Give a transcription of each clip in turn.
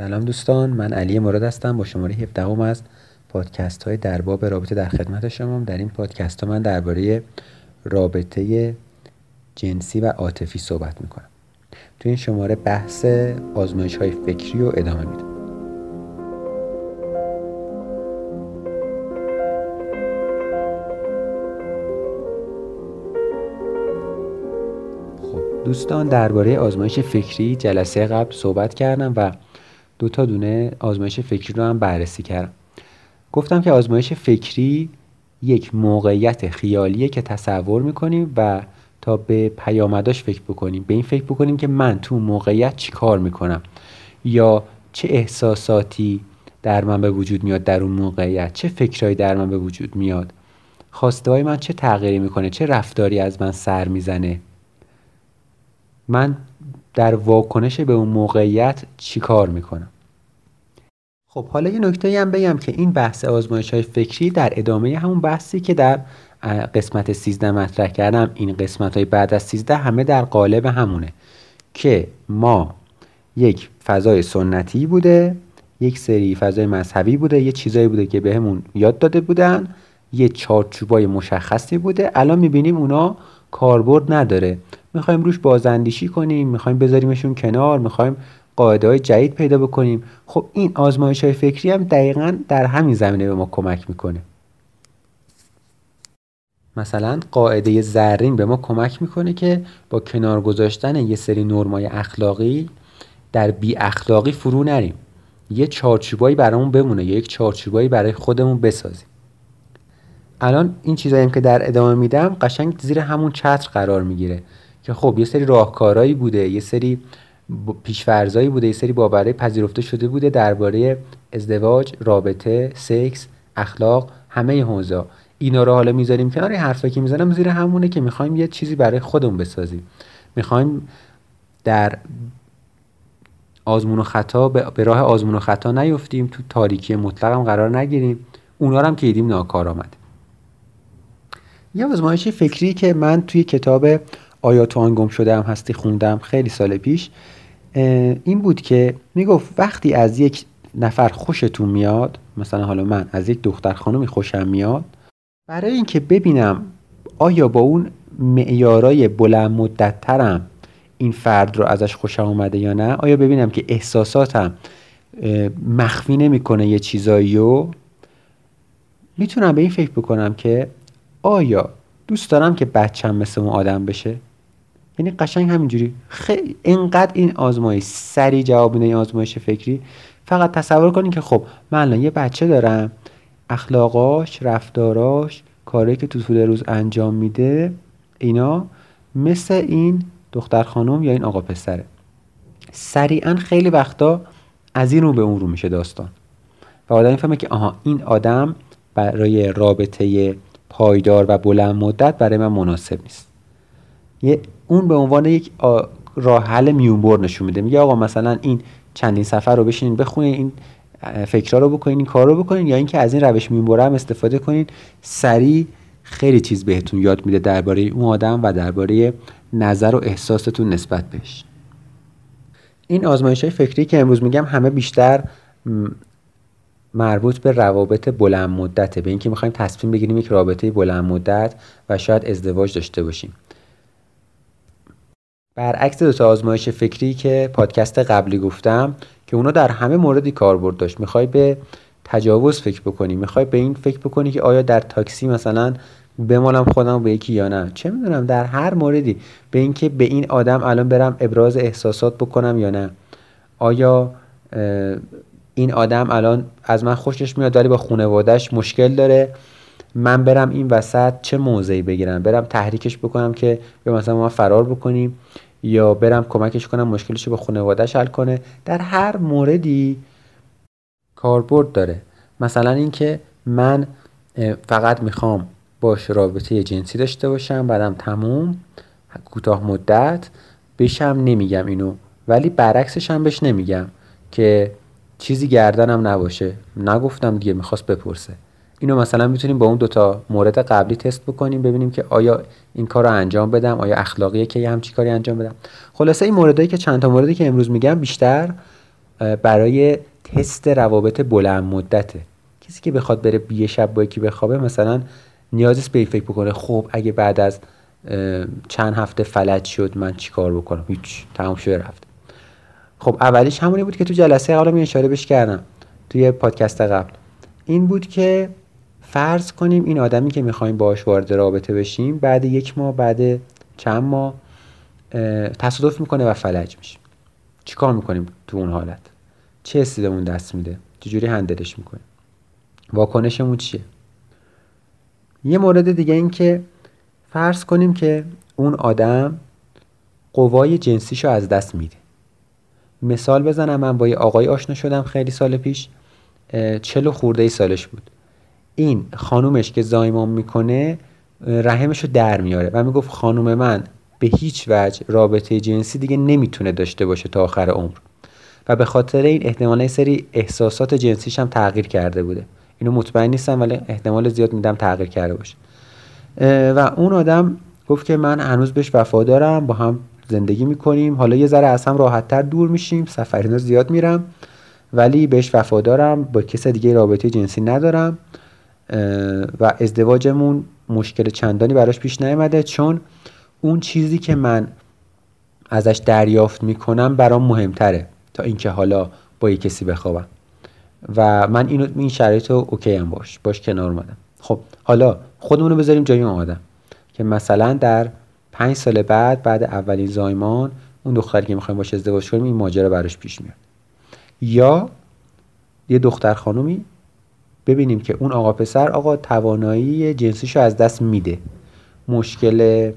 سلام دوستان من علی مراد هستم با شماره 17 هم از پادکست های در باب رابطه در خدمت شما. در این پادکست ها من درباره رابطه جنسی و عاطفی صحبت می‌کنم. تو این شماره بحث آزمایش های فکری رو ادامه میدم. خب دوستان درباره آزمایش فکری جلسه قبل صحبت کردم و دو تا دونه آزمایش فکری رو هم بررسی کردم. گفتم که آزمایش فکری یک موقعیت خیالیه که تصور می‌کنیم و تا به پیامداش فکر بکنیم. به این فکر بکنیم که من تو موقعیت چی کار می‌کنم؟ یا چه احساساتی در من به وجود میاد در اون موقعیت؟ چه فکرهایی در من به وجود میاد؟ خواسته های من چه تغییری می‌کنه؟ چه رفتاری از من سر می‌زنه؟ من در واکنش به اون موقعیت چی کار می‌کنم خب حالا یه نکته هم بگم که این بحث آزمایش های فکری در ادامه همون بحثی که در قسمت 13 مطرح کردم این قسمت های بعد از 13 همه در قالب همونه که ما یک فضای سنتی بوده یک سری فضای مذهبی بوده یه چیزایی بوده که بهمون یاد داده بودن یه چارچوبای مشخصی بوده. الان می‌بینیم اونا کاربرد نداره. می‌خوایم روش بازاندیشی کنیم می‌خوایم بذاریمشون کنار می‌خوایم قاعده های جدید پیدا بکنیم. خب این آزمایش های فکری هم دقیقا در همین زمینه به ما کمک می‌کنه. مثلا قاعده زرین به ما کمک می‌کنه که با کنار گذاشتن یه سری نرمای اخلاقی در بی اخلاقی فرو نریم. یه چارچوبایی برامون بمونه یا یک چارچوبایی برای خودمون بسازیم. الان این چیزایی که در ادامه میدم قشنگ زیر همون چتر قرار می‌گیره که خب یه سری راهکارهایی بوده یه سری پیشفرزایی بوده یه سری باورهای پذیرفته شده بوده درباره ازدواج رابطه سکس اخلاق همه حوزه اینا رو حالا می‌ذاریم کنار حرفایی که می‌زنم زیر همونه که می‌خوایم یه چیزی برای خودمون بسازیم. می‌خوایم در آزمون و خطا به راه آزمون و خطا نیفتیم تو تاریکی مطلق هم قرار نگیریم. اونا هم که دیدیم ناکار آمد یه آزمایش فکری که من توی کتاب آیا تو آن گم شده هم هستی خوندم خیلی سال پیش این بود که می‌گفت وقتی از یک نفر خوشتون میاد مثلا حالا من از یک دختر خانمی خوشم میاد برای اینکه ببینم آیا با اون معیارای بلند مدت ترم این فرد رو ازش خوشم اومده یا نه آیا ببینم که احساساتم مخفی نمی‌کنه یه چیزایی رو؟ می‌تونم به این فکر بکنم که آیا دوست دارم که بچم مثل اون آدم بشه؟ یعنی قشنگ همینجوری. خیلی اینقدر این آزمایش سری جواب میده آزمایش فکری. فقط تصور کنین که خب من الان یه بچه دارم. اخلاقاش رفتاراش کاری که تو طول روز انجام میده اینا مثل این دختر خانم یا این آقا پسره. سریعا خیلی وقتا از این رو به اون رو میشه داستان. و آدم می‌فهمه که آها این آدم برای رابطه پایدار و بلند مدت برای من مناسب نیست. اون به عنوان یک راه حل میونبر نشون میده. میگه آقا مثلا این چندین سفر رو بشینین بخونین این فکرها رو بکنین این کار رو بکنین یا اینکه از این روش میونبره هم استفاده کنین. سریع خیلی چیز بهتون یاد میده درباره اون آدم و درباره نظر و احساستون نسبت بهش. این آزمایش های فکری که امروز میگم همه بیشتر مربوط به روابط بلند مدته به اینکه می‌خوایم تصمیم بگیریم یک رابطه بلند مدت و شاید ازدواج داشته باشیم. برعکس دو تا آزمایش فکری که پادکست قبلی گفتم که اونا در همه موردی کاربرد داشت. می‌خوای به تجاوز فکر بکنی می‌خوای به این فکر بکنی که آیا در تاکسی مثلا بمالم خودم به یکی یا نه. چه می‌دونم در هر موردی. به اینکه به این آدم الان برم ابراز احساسات بکنم یا نه. آیا این آدم الان از من خوشش میاد ولی با خانوادهش مشکل داره. من برم این وسط چه موضعی بگیرم؟ برم تحریکش بکنم که به مثلا ما فرار بکنیم یا برم کمکش کنم مشکلش رو با خانوادهش حل کنه؟ در هر موردی کاربرد داره. مثلا اینکه من فقط می‌خوام باش رابطه جنسی داشته باشم بعدم تموم کوتاه مدت بشم نمیگم اینو. ولی برعکسش هم بهش نمیگم که چیزی گردنم نباشه. نگفتم دیگه می‌خواست بپرسه. اینو مثلا می‌تونیم با اون دوتا مورد قبلی تست بکنیم ببینیم که آیا این کار رو انجام بدم آیا اخلاقیه که یه همچی کاری انجام بدم. خلاصه این موردهایی که چند تا موردی که امروز میگم بیشتر برای تست روابط بلند مدته. کسی که بخواد بره یه شب با یکی بخوابه مثلا نیازی به فکر بکنه خب اگه بعد از چند هفته فلج شد من چیکار بکنم؟ هیچ تمام شده رفت. خب اولیش همونی بود که تو جلسه قبل می اشاره بهش کردم توی پادکست قبل. این بود که فرض کنیم این آدمی که می‌خوایم باش وارد رابطه بشیم بعد یک ماه بعد چند ماه تصادف می‌کنه و فلج میشه. چیکار می‌کنیم تو اون حالت؟ چه حسی دست میده؟ چجوری هندلش می‌کنیم؟ واکنشمون چیه؟ یه مورد دیگه این که فرض کنیم که اون آدم قوای جنسیشو از دست میده. مثال بزنم من با یه آقای آشنا شدم خیلی سال پیش. چلو خورده ای سالش بود. این خانومش که زایمان می‌کنه رحمش رو در میاره و می‌گفت خانوم من به هیچ وجه رابطه جنسی دیگه نمی‌تونه داشته باشه تا آخر عمر. و به خاطر این احتمالا سری احساسات جنسیش هم تغییر کرده بوده. اینو مطمئن نیستم ولی احتمال زیاد میدم تغییر کرده باشه. و اون آدم گفت که من هنوز بهش وفادارم با هم زندگی می‌کنیم. حالا یه ذره از هم راحتتر دور میشیم. سفرینا زیاد میرم. ولی بهش وفادارم با کس دیگه رابطه جنسی ندارم. و ازدواجمون مشکل چندانی براش پیش نیامده چون اون چیزی که من ازش دریافت می‌کنم برام مهمتره. تا اینکه حالا با یه کسی بخوابم. و من اینو این شرایط رو اوکی هم باش. باش کنار اومدم. خب حالا خودمون رو بذاریم جای اون که مثلا در پنج سال بعد بعد اولین زایمان اون دختری که می‌خوایم باش ازدواج کنیم این ماجرا براش پیش میاد. یا یه دختر خانومی ببینیم که اون آقا پسر آقا توانایی جنسیشو از دست میده. مشکل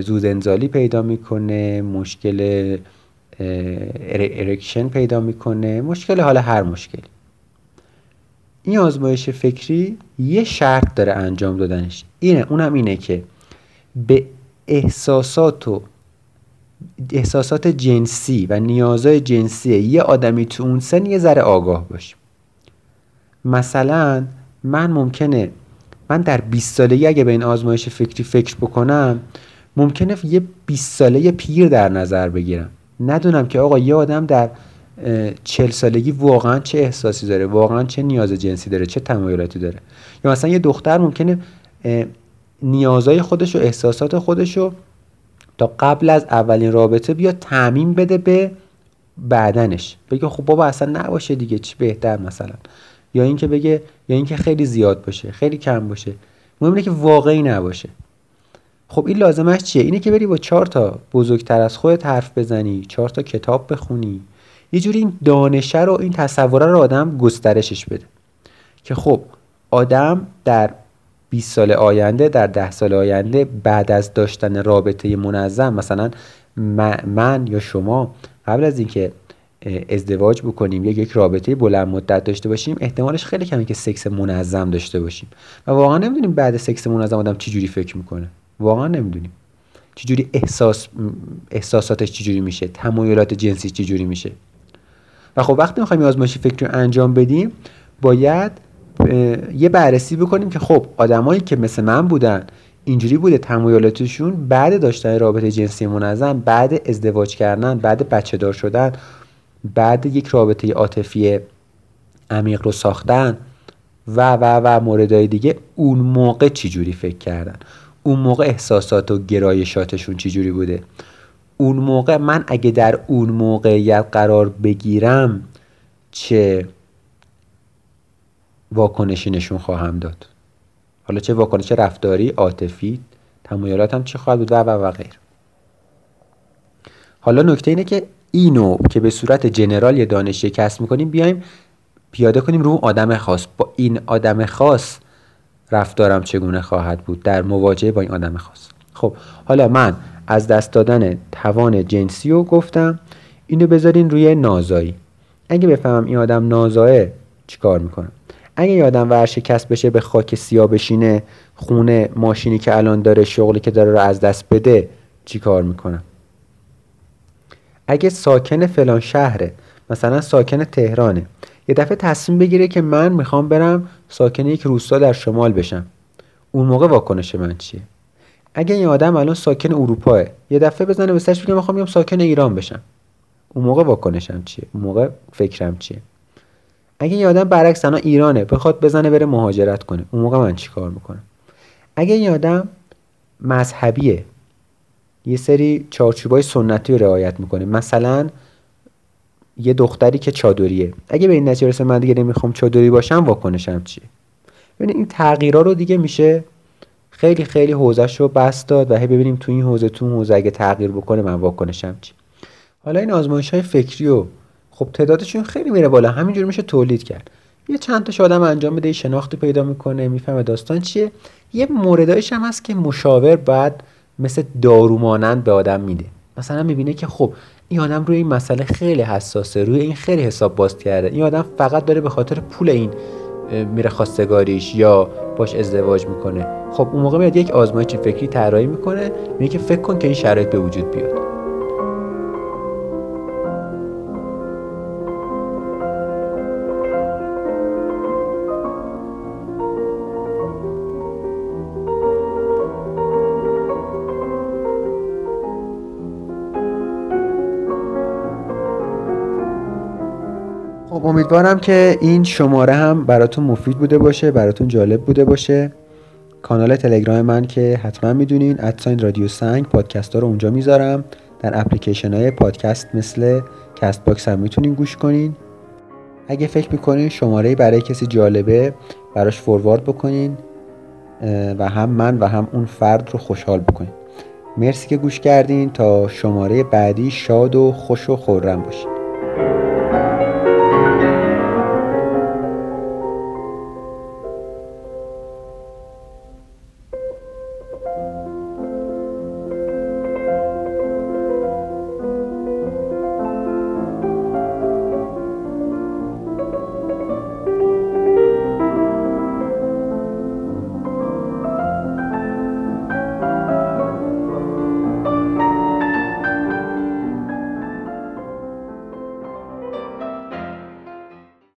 زود پیدا می‌کنه مشکل ارکشن پیدا می‌کنه مشکل حالا هر مشکلی. این آزمایش فکری یه شرط داره انجام دادنش. اینه اونم اینه که به احساسات و احساسات جنسی و نیازهای جنسی یه آدمی تو اون سن یه ذره آگاه باشیم مثلا من ممکنه من در 20 سالگی اگه به این آزمایش فکری فکر بکنم ممکنه یه 20 ساله پیر در نظر بگیرم. ندونم که آقا یه آدم در چل سالگی واقعا چه احساسی داره واقعا چه نیاز جنسی داره چه تمایلاتی داره. یا مثلا یه دختر ممکنه نیازهای خودش و احساسات خودش رو تا قبل از اولین رابطه بیا تعمین بده به بعدنش بگه خب بابا اصلا نباشه دیگه چی بهتر مثلا؟ یا اینکه بگه یا اینکه خیلی زیاد باشه خیلی کم باشه. مهم که واقعی نباشه. خب این لازمش چیه؟ اینه که بری با چهار تا بزرگتر از خودت حرف بزنی چهار تا کتاب بخونی. یه جوری این دانشه رو این تصوره رو آدم گسترشش بده. که خب آدم در 20 سال آینده در 10 سال آینده بعد از داشتن رابطه منظم مثلا من یا شما قبل از اینکه ازدواج بکنیم یا یک رابطه بلند مدت داشته باشیم احتمالش خیلی کمه که سکس منظم داشته باشیم. و واقعا نمی‌دونیم بعد سکس منظم آدم چی جوری فکر می‌کنه. واقعا نمی‌دونیم. چجوری احساس احساساتش چجوری میشه تمایلات جنسی چجوری میشه. و خب وقتی می‌خوایم آزمایش فکری رو انجام بدیم باید یه بررسی بکنیم که خب آدمایی که مثل من بودن اینجوری بوده تمایلاتشون بعد داشتن رابطه جنسی منظم بعد ازدواج کردن بعد بچه دار شدن بعد یک رابطه عاطفی عمیق رو ساختن و و و موردهای دیگه اون موقع چی جوری فکر کردن؟ اون موقع احساسات و گرایشاتشون جوری بوده؟ اون موقع من اگه در اون موقعیت قرار بگیرم چه واکنشی نشون خواهم داد. حالا چه واکنش رفتاری عاطفی تمایلاتم چه خواهد بود و و و غیر. حالا نکته اینه که اینو که به صورت جنرال یه دانشی کسب می‌کنیم بیایم پیاده کنیم رو آدم خاص. با این آدم خاص رفتارم چگونه خواهد بود؟ در مواجهه با این آدم خاص. خب حالا من از دست دادن توان جنسی رو گفتم. اینو بذارین روی نازایی. اگه بفهمم این آدم نازایه چیکار می‌کنم؟ اگه یه آدم ورشکست بشه به خاک سیاه بشینه خونه ماشینی که الان داره شغلی که داره رو از دست بده چیکار می‌کنم؟ اگه ساکن فلان شهره مثلا ساکن تهرانه یه دفعه تصمیم بگیره که من می‌خوام برم ساکن یک روستا در شمال بشم. اون موقع واکنش من چیه؟ اگه این آدم الان ساکن اروپاه یه دفعه بزنه به سرش بگه می‌خوام بیام ساکن ایران بشم. اون موقع واکنشم چیه؟ اون موقع فکرم چیه؟ اگه یه آدم برعکس الان ایرانه بخواد بزنه بره مهاجرت کنه. اون موقع من چیکار می‌کنم؟ اگه یه آدم مذهبیه یه سری چارچوبای سنتی رو رعایت می‌کنه. مثلا یه دختری که چادریه. اگه به این نتیجه برسه من دیگه نمی‌خوام چادری باشم واکنشم چیه؟ ببینید این تغییرها رو دیگه میشه خیلی خیلی حوزش رو بست داد و هی ببینیم تو این حوزه تو حوزه اگه تغییر بکنه من واکنشم چی؟ حالا این آزمایش های فکری و خب تعدادشون خیلی میره بالا. همینجور میشه تولید کرد. یه چند تا آدم انجام بده شناختی پیدا می‌کنه می‌فهمه داستان چیه. یه موردایش هم هست که مشاور بعد مثل دارو مانند به آدم میده. مثلا می‌بینه که خب این آدم روی این مسئله خیلی حساسه روی این خیلی حساب باز کرده. این آدم فقط داره به خاطر پول این میره خواستگاریش یا باش ازدواج می‌کنه. خب اون موقع میاد یک آزمایش فکری طراحی می‌کنه میگه که فکر کن که این شرایط به وجود بیاد. امیدوارم که این شماره هم براتون مفید بوده باشه براتون جالب بوده باشه. کانال تلگرام من که حتما می‌دونین at sign رادیو سنگ پادکست ها رو اونجا می‌ذارم. در اپلیکیشن های پادکست مثل Castbox هم می‌تونین گوش کنین. اگه فکر می‌کنین شماره برای کسی جالبه براش forward بکنین و هم من و هم اون فرد رو خوشحال بکنین. مرسی که گوش کردین. تا شماره بعدی شاد و خوش و خرم باشین.